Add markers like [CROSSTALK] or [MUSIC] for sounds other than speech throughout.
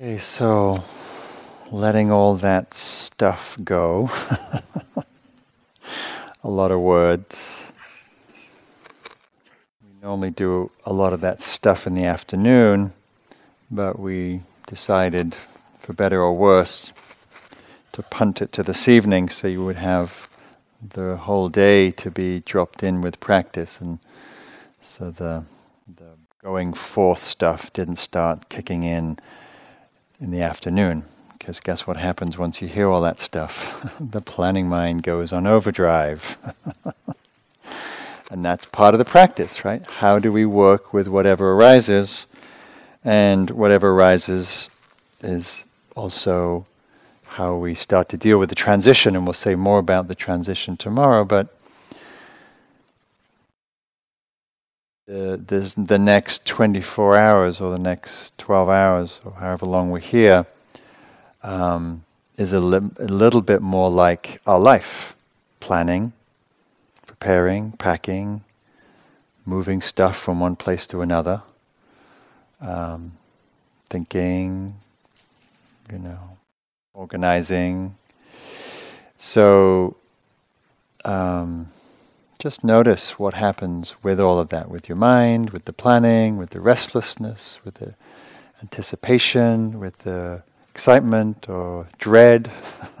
Okay, so letting all that stuff go. [LAUGHS] a lot of words. We normally do a lot of that stuff in the afternoon, but we decided, for better or worse, to punt it to this evening so you would have the whole day to be dropped in with practice. And so the, the going forth stuff didn't start kicking in in the afternoon. Because guess what happens once you hear all that stuff? [LAUGHS] the planning mind goes on overdrive. [LAUGHS] and that's part of the practice, right? How do we work with whatever arises? And whatever arises is also how we start to deal with the transition, and we'll say more about the transition tomorrow. But the, the next 24 hours or the next 12 hours or however long we're here um, is a, li- a little bit more like our life planning, preparing, packing, moving stuff from one place to another, um, thinking, you know, organizing. So, um, just notice what happens with all of that, with your mind, with the planning, with the restlessness, with the anticipation, with the excitement or dread.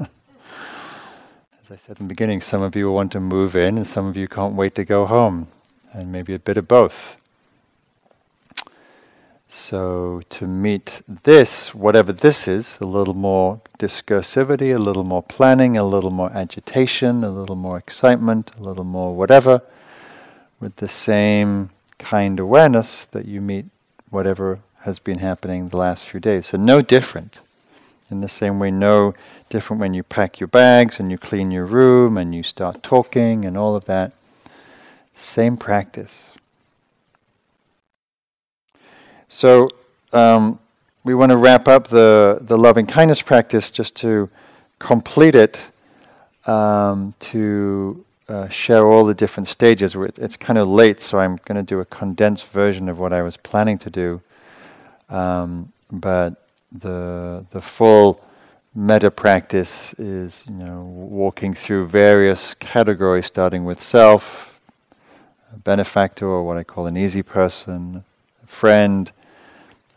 [LAUGHS] As I said in the beginning, some of you want to move in and some of you can't wait to go home, and maybe a bit of both. So, to meet this, whatever this is, a little more discursivity, a little more planning, a little more agitation, a little more excitement, a little more whatever, with the same kind awareness that you meet whatever has been happening the last few days. So, no different. In the same way, no different when you pack your bags and you clean your room and you start talking and all of that. Same practice. So um, we want to wrap up the, the loving kindness practice just to complete it, um, to uh, share all the different stages. It's kind of late, so I'm going to do a condensed version of what I was planning to do. Um, but the the full metta practice is you know walking through various categories, starting with self, benefactor, or what I call an easy person, friend,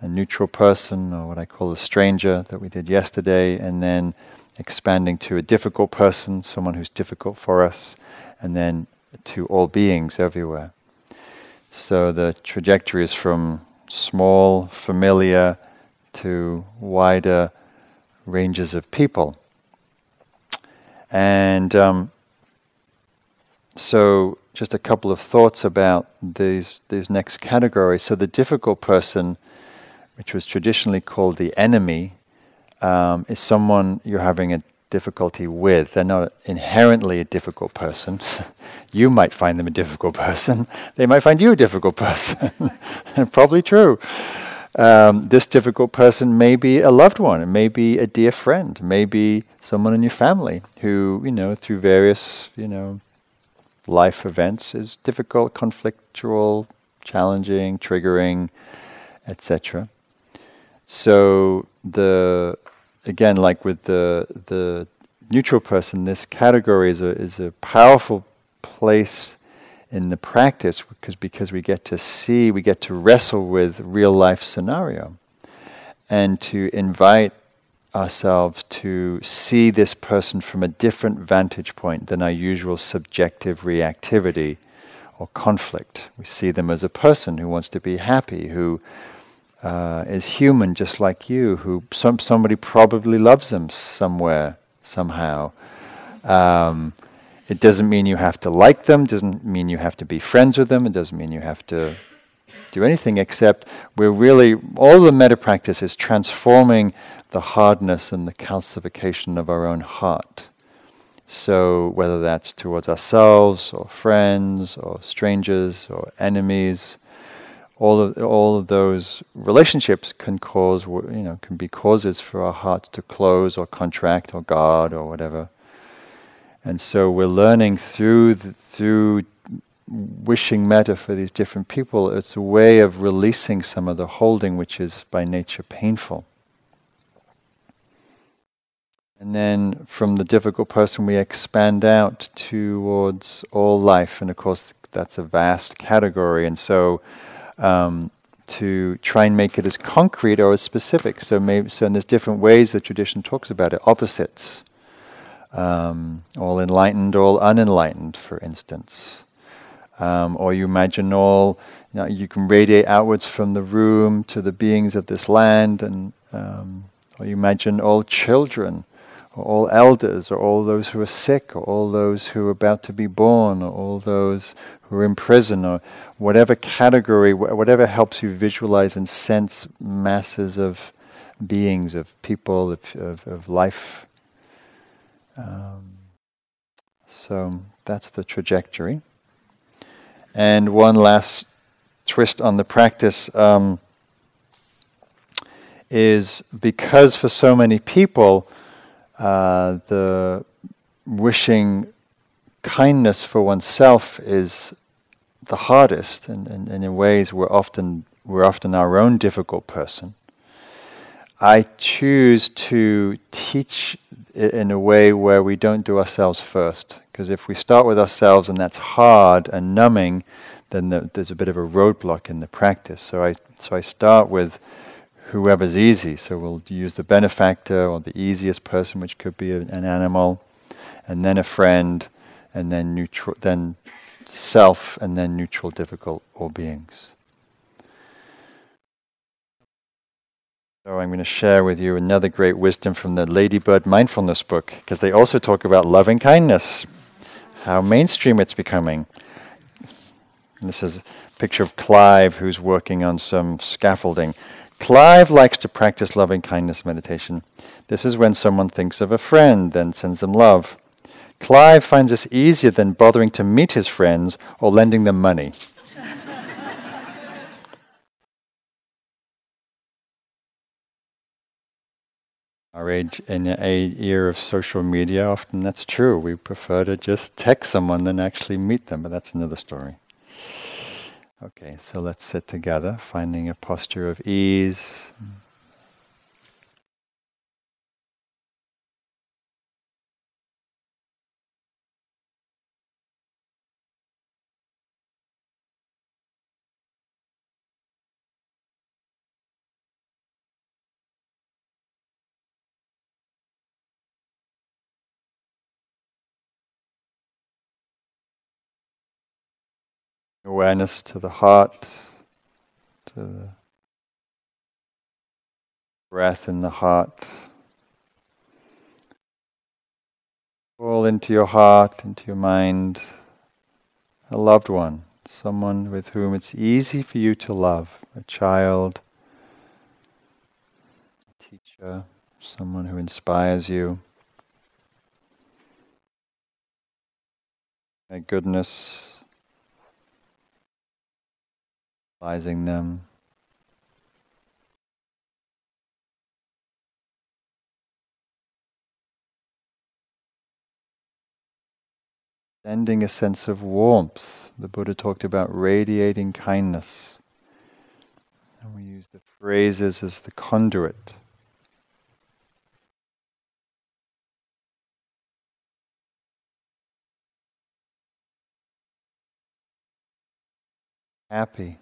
a neutral person, or what I call a stranger that we did yesterday, and then expanding to a difficult person, someone who's difficult for us, and then to all beings everywhere. So the trajectory is from small, familiar, to wider ranges of people. And um, so, just a couple of thoughts about these these next categories. So, the difficult person which was traditionally called the enemy, um, is someone you're having a difficulty with. They're not inherently a difficult person. [LAUGHS] you might find them a difficult person. [LAUGHS] They might find you a difficult person. [LAUGHS] Probably true. Um, this difficult person may be a loved one, it may be a dear friend, maybe someone in your family who, you know, through various, you know, life events is difficult, conflictual, challenging, triggering, etc. So the again, like with the the neutral person, this category is a is a powerful place in the practice because because we get to see, we get to wrestle with real life scenario, and to invite ourselves to see this person from a different vantage point than our usual subjective reactivity or conflict. We see them as a person who wants to be happy, who uh, is human just like you, who some, somebody probably loves them somewhere, somehow. Um, it doesn't mean you have to like them, doesn't mean you have to be friends with them, it doesn't mean you have to do anything except we're really, all the metta practice is transforming the hardness and the calcification of our own heart. So, whether that's towards ourselves or friends or strangers or enemies, all of all of those relationships can cause you know can be causes for our hearts to close or contract or guard or whatever. And so we're learning through the, through wishing metta for these different people. It's a way of releasing some of the holding, which is by nature painful. And then from the difficult person, we expand out towards all life. And of course, that's a vast category. And so, um, to try and make it as concrete or as specific. So, maybe, so and there's different ways the tradition talks about it, opposites. Um, all enlightened, all unenlightened, for instance. Um, or you imagine all, you, know, you can radiate outwards from the room to the beings of this land, and um, or you imagine all children, or all elders, or all those who are sick, or all those who are about to be born, or all those who are in prison, or whatever category, whatever helps you visualize and sense masses of beings, of people, of, of, of life. Um, so that's the trajectory. And one last twist on the practice um, is because for so many people, uh, the wishing kindness for oneself is the hardest, and, and, and, in ways we're often we're often our own difficult person. I choose to teach in a way where we don't do ourselves first. Because if we start with ourselves and that's hard and numbing, then the, there's a bit of a roadblock in the practice. So I, so I start with whoever's easy. So we'll use the benefactor or the easiest person, which could be an animal, and then a friend, and then neutral, then self, and then neutral, difficult or beings. So I'm going to share with you another great wisdom from the Ladybird Mindfulness book, because they also talk about loving kindness, how mainstream it's becoming. This is a picture of Clive, who's working on some scaffolding. Clive likes to practice loving kindness meditation. This is when someone thinks of a friend, then sends them love. Clive finds this easier than bothering to meet his friends or lending them money. [LAUGHS] Our age in a year of social media, often that's true. We prefer to just text someone than actually meet them, but that's another story. Okay, so let's sit together, finding a posture of ease. Awareness to the heart, to the breath in the heart. Fall into your heart, into your mind, a loved one, someone with whom it's easy for you to love, a child, a teacher, someone who inspires you. A goodness, Realizing them. Sending a sense of warmth. The Buddha talked about radiating kindness. And we use the phrases as the conduit. Happy.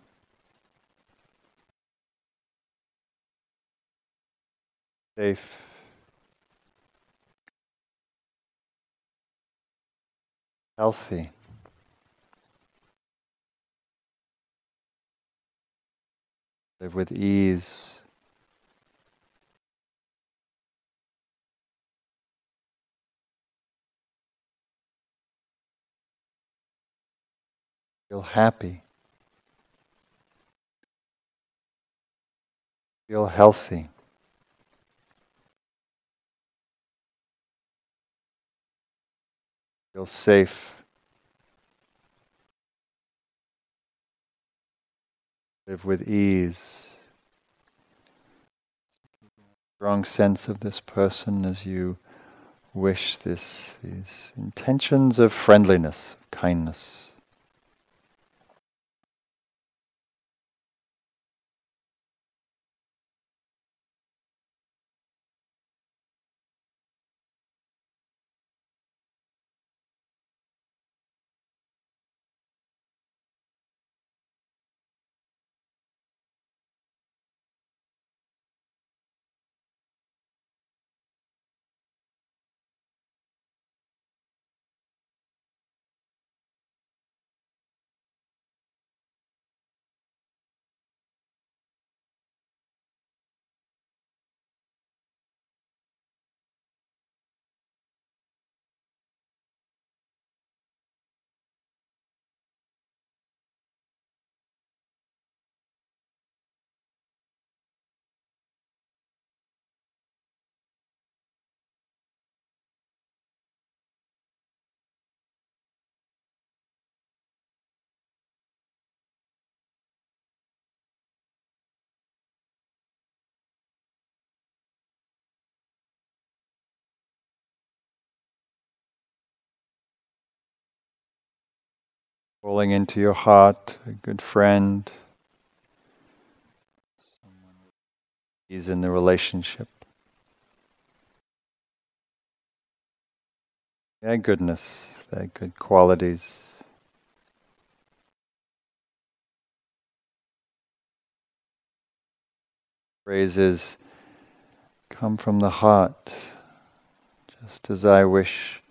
Safe. Healthy. Live with ease. Feel happy. Feel healthy. Feel safe. Live with ease. Strong sense of this person as you wish this these intentions of friendliness, kindness. Falling into your heart, a good friend, someone is in the relationship. Their goodness, their good qualities. Phrases come from the heart. Just as I wish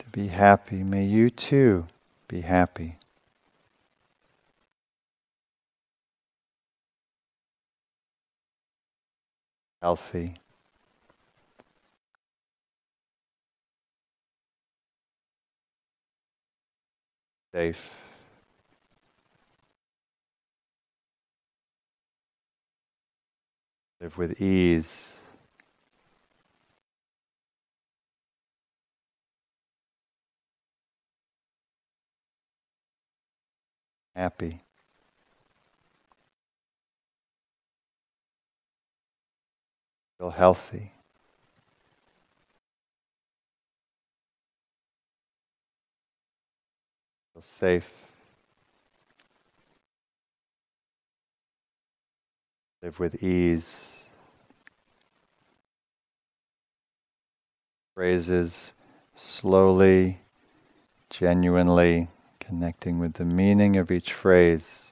to be happy, may you too be happy. Healthy. Safe. Live with ease. Happy. Feel healthy. Feel safe. Live with ease. Phrases slowly, genuinely connecting with the meaning of each phrase.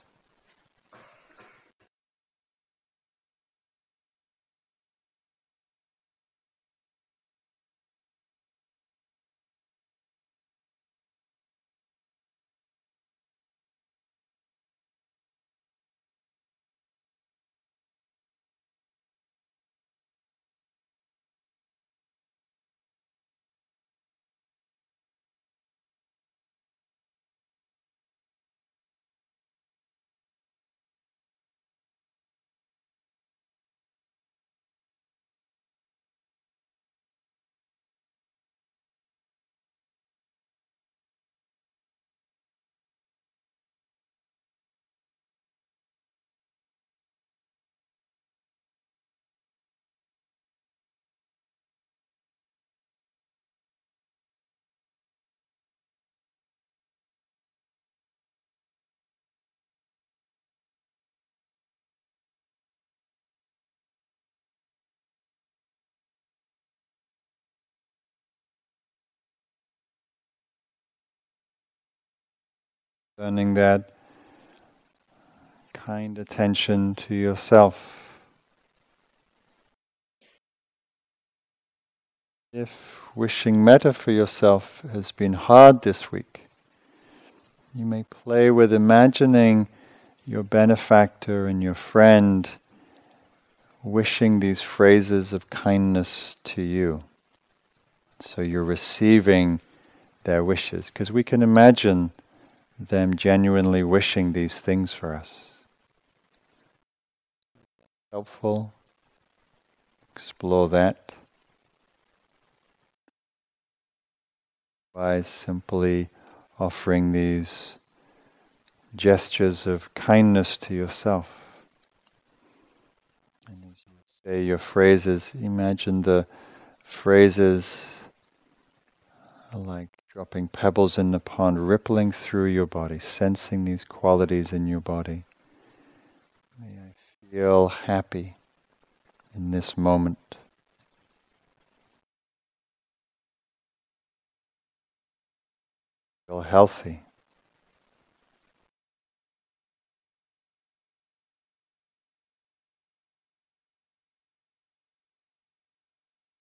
Turning that kind attention to yourself. If wishing metta for yourself has been hard this week, you may play with imagining your benefactor and your friend wishing these phrases of kindness to you. So you're receiving their wishes, because we can imagine them genuinely wishing these things for us. Helpful. Explore that by simply offering these gestures of kindness to yourself. And as you say your phrases, imagine the phrases like dropping pebbles in the pond, rippling through your body, sensing these qualities in your body. May I feel happy in this moment. Feel healthy.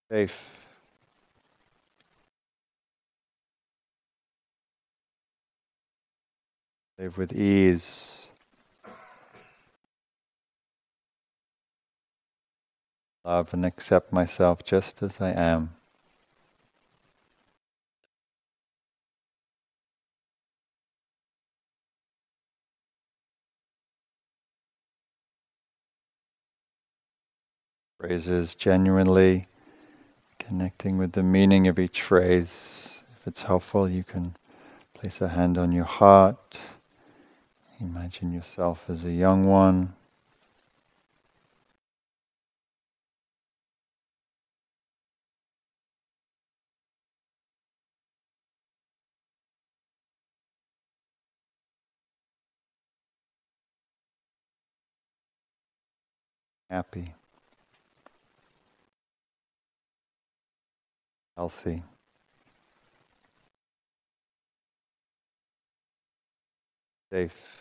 Safe. Live with ease. Love and accept myself just as I am. Phrases genuinely connecting with the meaning of each phrase. If it's helpful, you can place a hand on your heart. Imagine yourself as a young one. happy, healthy. Safe.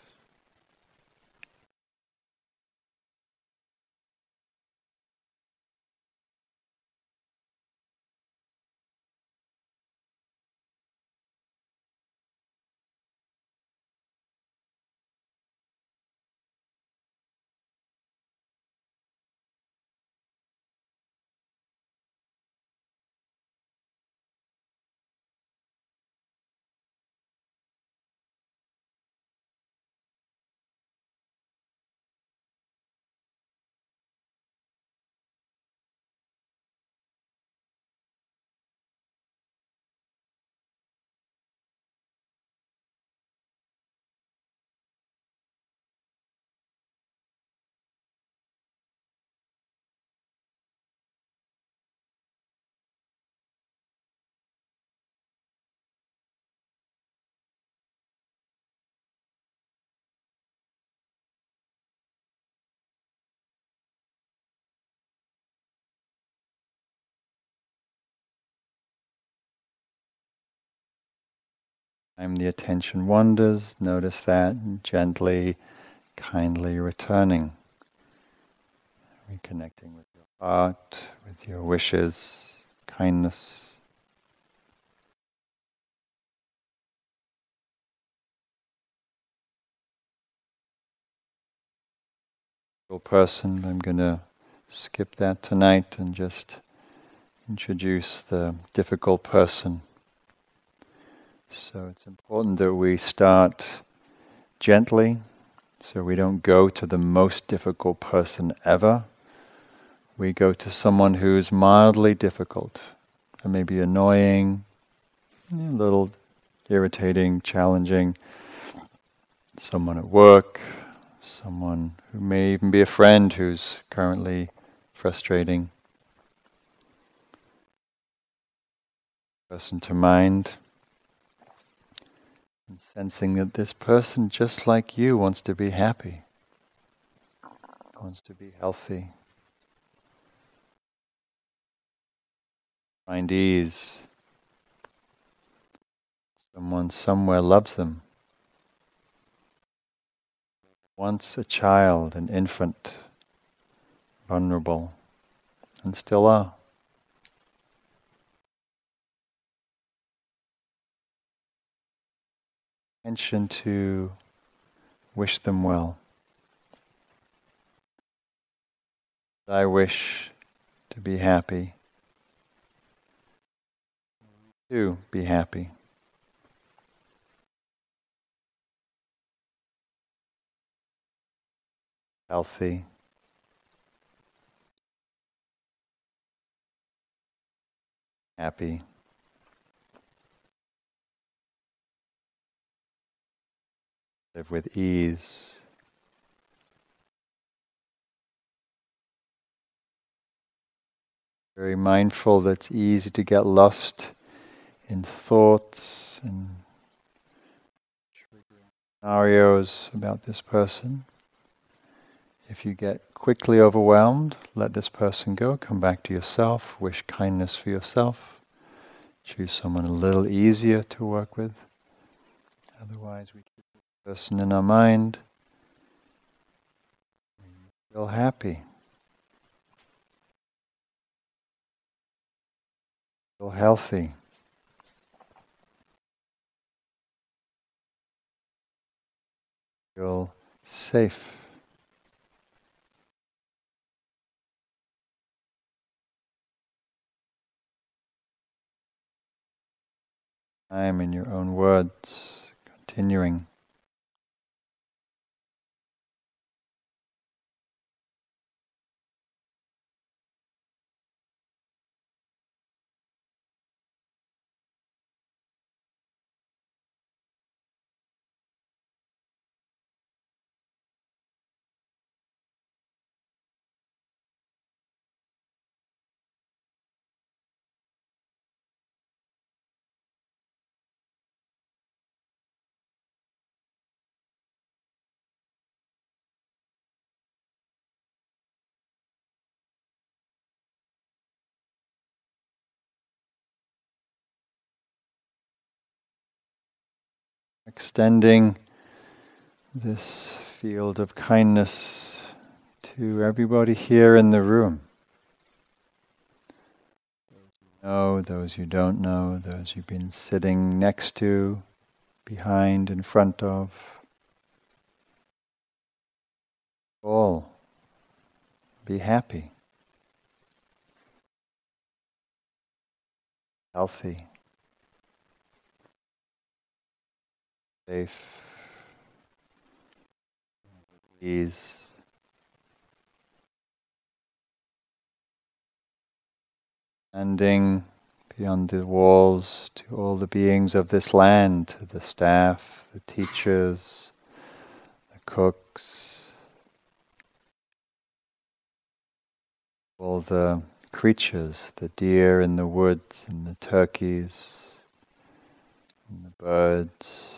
Time the attention wanders, notice that gently, kindly returning. Reconnecting with your heart, with your wishes, kindness. Person, I'm going to skip that tonight and just introduce the difficult person. So it's important that we start gently so we don't go to the most difficult person ever. We go to someone who's mildly difficult and maybe annoying, a little irritating, challenging. Someone at work, someone who may even be a friend who's currently frustrating. Person to mind. And sensing that this person, just like you, wants to be happy, wants to be healthy, find ease. Someone somewhere loves them. Once a child, an infant, vulnerable, and still are. Intention to wish them well. I wish to be happy. To be happy. Healthy. Happy. Live with ease. Very mindful that it's easy to get lost in thoughts and scenarios about this person. If you get quickly overwhelmed, let this person go, come back to yourself, wish kindness for yourself, choose someone a little easier to work with. Otherwise, we person in our mind, feel happy, feel healthy. Feel safe. I'm in your own words, continuing. Extending this field of kindness to everybody here in the room. Those you know, those you don't know, those you've been sitting next to, behind, in front of. All be happy, healthy, safe, ease. Standing beyond the walls to all the beings of this land, to the staff, the teachers, the cooks, all the creatures, the deer in the woods and the turkeys and the birds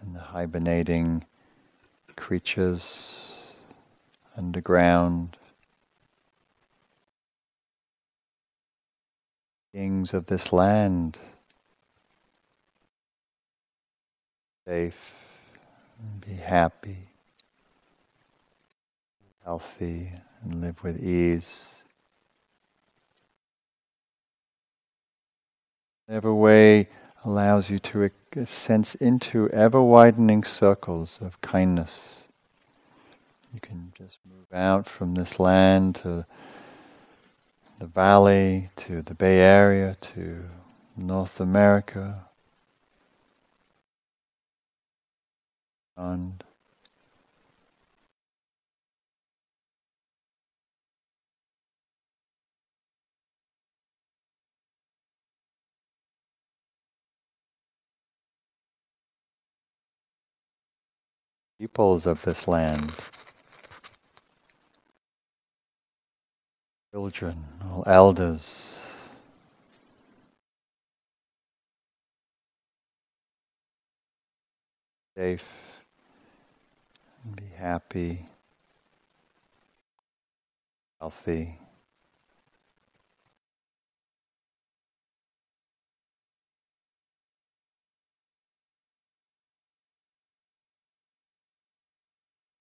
and the hibernating creatures underground. Kings of this land, safe, and be happy, healthy, and live with ease. Whatever way allows you to sense into ever widening circles of kindness. You can just move out from this land to the valley to the Bay Area to North America and peoples of this land. children, all elders. Safe and be happy, healthy.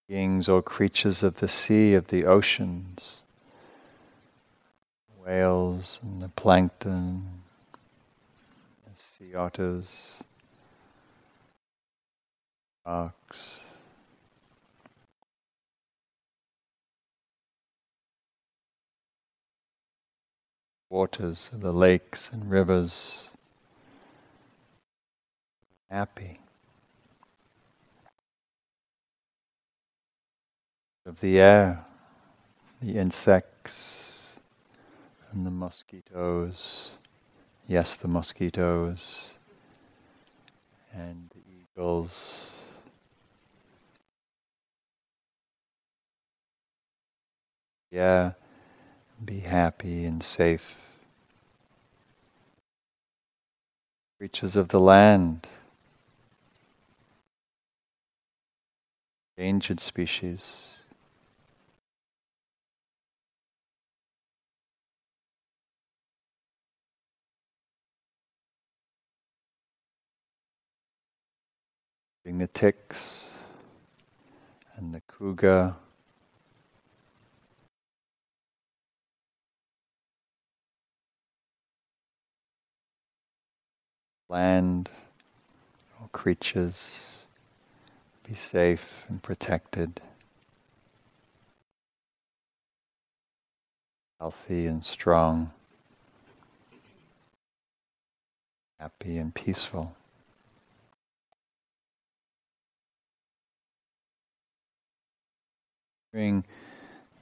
Beings or creatures of the sea, of the oceans whales and the plankton, the sea otters, sharks. Waters of the lakes and rivers, happy. Of the air, the insects, and the mosquitoes. Yes, the mosquitoes and the eagles. Yeah, be happy and safe. Creatures of the land, endangered species. The ticks and the cougar. Land or creatures be safe and protected, healthy and strong, happy and peaceful.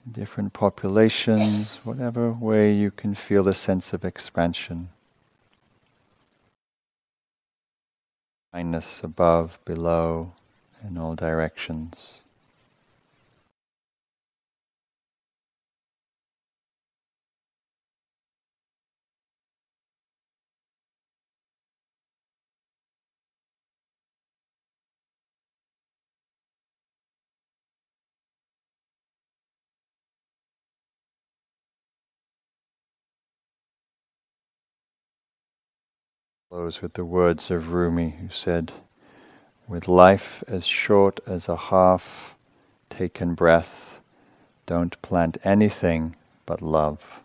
Different populations, whatever way you can feel a sense of expansion. Kindness above, below, in all directions. Close with the words of Rumi, who said, with life as short as a half taken breath, don't plant anything but love.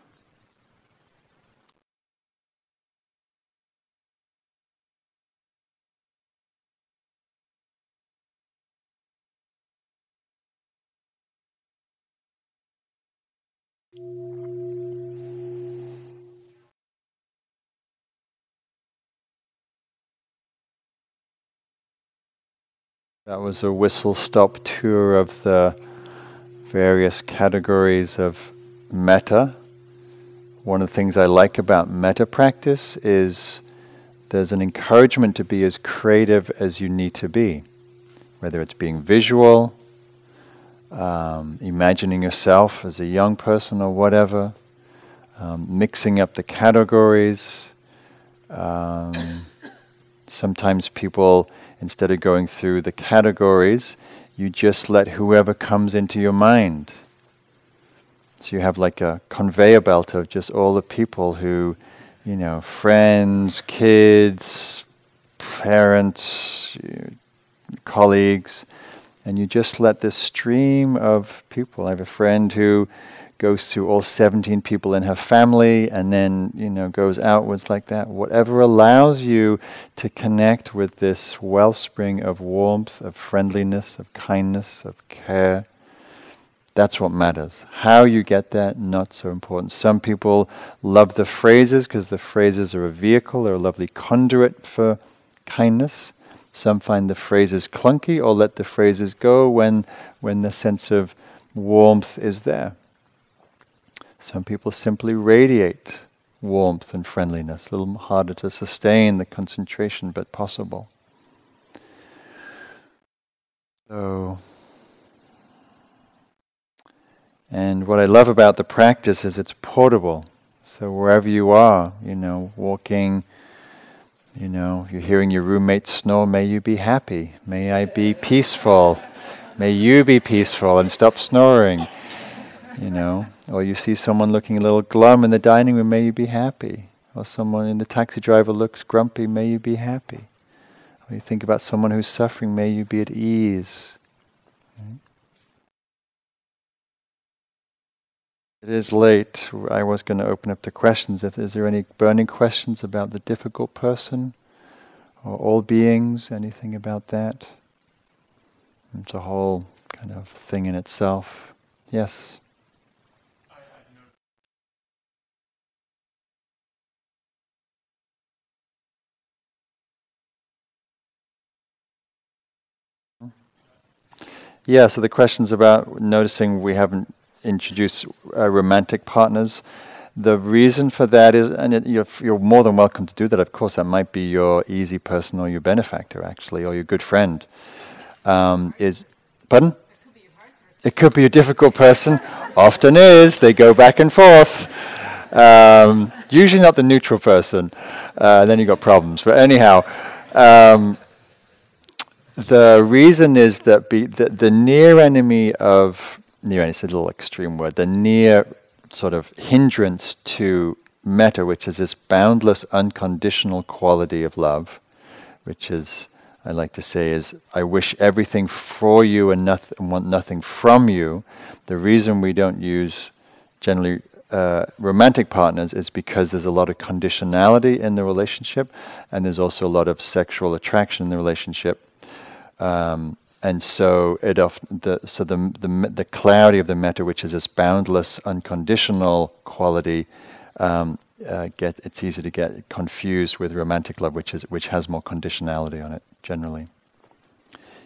That was a whistle stop tour of the various categories of metta. One of the things I like about metta practice is there's an encouragement to be as creative as you need to be, whether it's being visual, um, imagining yourself as a young person or whatever, um, mixing up the categories. Um, [COUGHS] sometimes people instead of going through the categories, you just let whoever comes into your mind. So you have like a conveyor belt of just all the people who, you know, friends, kids, parents, colleagues, and you just let this stream of people. I have a friend who goes through all 17 people in her family and then you know goes outwards like that. Whatever allows you to connect with this wellspring of warmth of friendliness of kindness of care that's what matters. How you get that not so important. Some people love the phrases because the phrases are a vehicle they're a lovely conduit for kindness. Some find the phrases clunky or let the phrases go when when the sense of warmth is there some people simply radiate warmth and friendliness, a little harder to sustain the concentration, but possible. So, and what I love about the practice is it's portable. So wherever you are, you know, walking, you know, you're hearing your roommate snore, may you be happy. May I be peaceful. May you be peaceful and stop snoring. You know, or you see someone looking a little glum in the dining room, may you be happy. Or someone in the taxi driver looks grumpy, may you be happy. Or you think about someone who's suffering, may you be at ease. It is late. I was going to open up to questions. If is there any burning questions about the difficult person or all beings, anything about that? It's a whole kind of thing in itself. Yes. Yeah, so the question's about noticing we haven't introduced uh, romantic partners. The reason for that is, and it, you're, you're, more than welcome to do that. Of course, that might be your easy person or your benefactor, actually, or your good friend. Um, is pardon? It could be a difficult person. [LAUGHS] Often is. They go back and forth. Um, usually not the neutral person. Uh, then you've got problems. But anyhow. Um, the reason is that be, the, the near enemy of near enemy is a little extreme word. The near sort of hindrance to metta, which is this boundless, unconditional quality of love, which is I like to say is I wish everything for you and noth- want nothing from you. The reason we don't use generally uh, romantic partners is because there's a lot of conditionality in the relationship, and there's also a lot of sexual attraction in the relationship. Um, and so it the so the, the the clarity of the metta, which is this boundless, unconditional quality, um, uh, get it's easy to get confused with romantic love, which is which has more conditionality on it generally.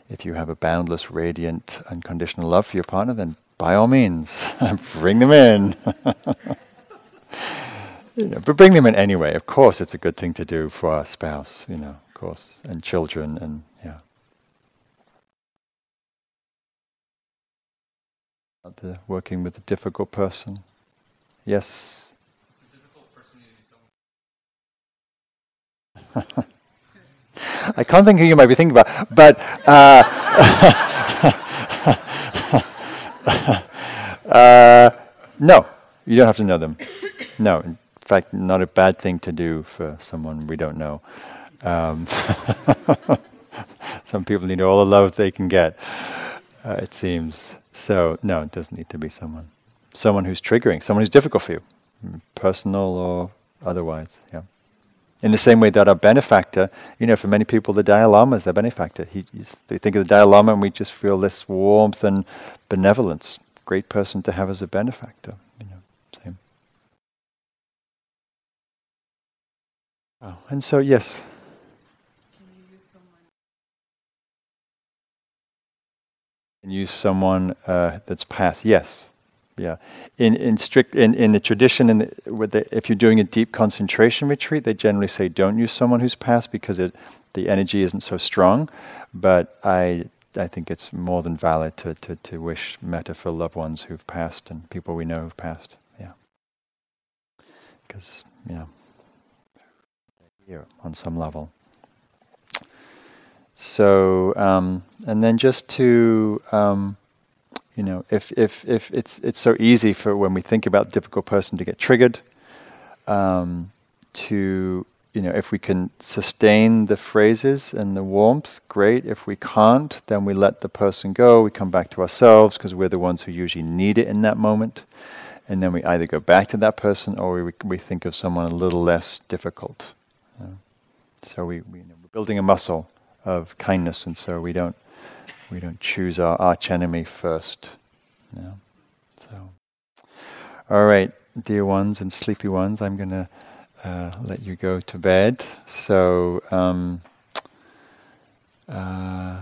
If you have a boundless, radiant, unconditional love for your partner, then by all means, [LAUGHS] bring them in. [LAUGHS] you know, but bring them in anyway. Of course, it's a good thing to do for our spouse. You know, of course, and children, and yeah. The working with a difficult person. Yes. [LAUGHS] I can't think who you might be thinking about, but uh, [LAUGHS] uh, no, you don't have to know them. No, in fact, not a bad thing to do for someone we don't know. Um, [LAUGHS] Some people need all the love they can get, uh, it seems. So, no, it doesn't need to be someone. Someone who's triggering, someone who's difficult for you, mm, personal or otherwise, yeah. In the same way that our benefactor, you know, for many people, the Dalai Lama is their benefactor. He, they think of the Dalai Lama and we just feel this warmth and benevolence. Great person to have as a benefactor. You know, same. Oh, and so, yes. Use someone uh, that's past? Yes. Yeah, in in strict in, in the tradition, in the, with the, if you're doing a deep concentration retreat, they generally say don't use someone who's passed because it the energy isn't so strong. But I I think it's more than valid to, to, to wish metta for loved ones who've passed and people we know who've passed. Yeah, because yeah, here on some level. So um, and then just to. Um, you know, if, if, if it's, it's so easy for when we think about difficult person to get triggered, um, to, you know, if we can sustain the phrases and the warmth, great. If we can't, then we let the person go. We come back to ourselves because we're the ones who usually need it in that moment. And then we either go back to that person or we, we think of someone a little less difficult. so we, we, you know, we're building a muscle of kindness, and so we don't we don't choose our arch enemy first. So, all right, dear ones and sleepy ones, I'm going to uh, let you go to bed. So, um, uh,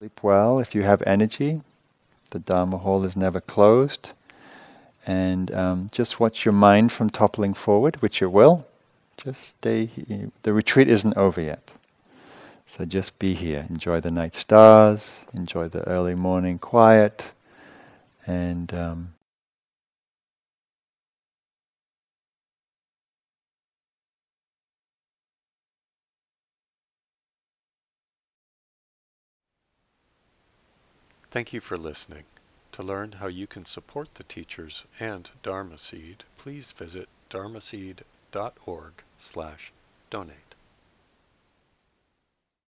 sleep well if you have energy. The Dharma hall is never closed. And um, just watch your mind from toppling forward, which it will. Just stay. Here. The retreat isn't over yet. So just be here. Enjoy the night stars, enjoy the early morning quiet, and um, Thank you for listening. To learn how you can support the teachers and Dharma Seed, please visit dharmaseed.org slash donate.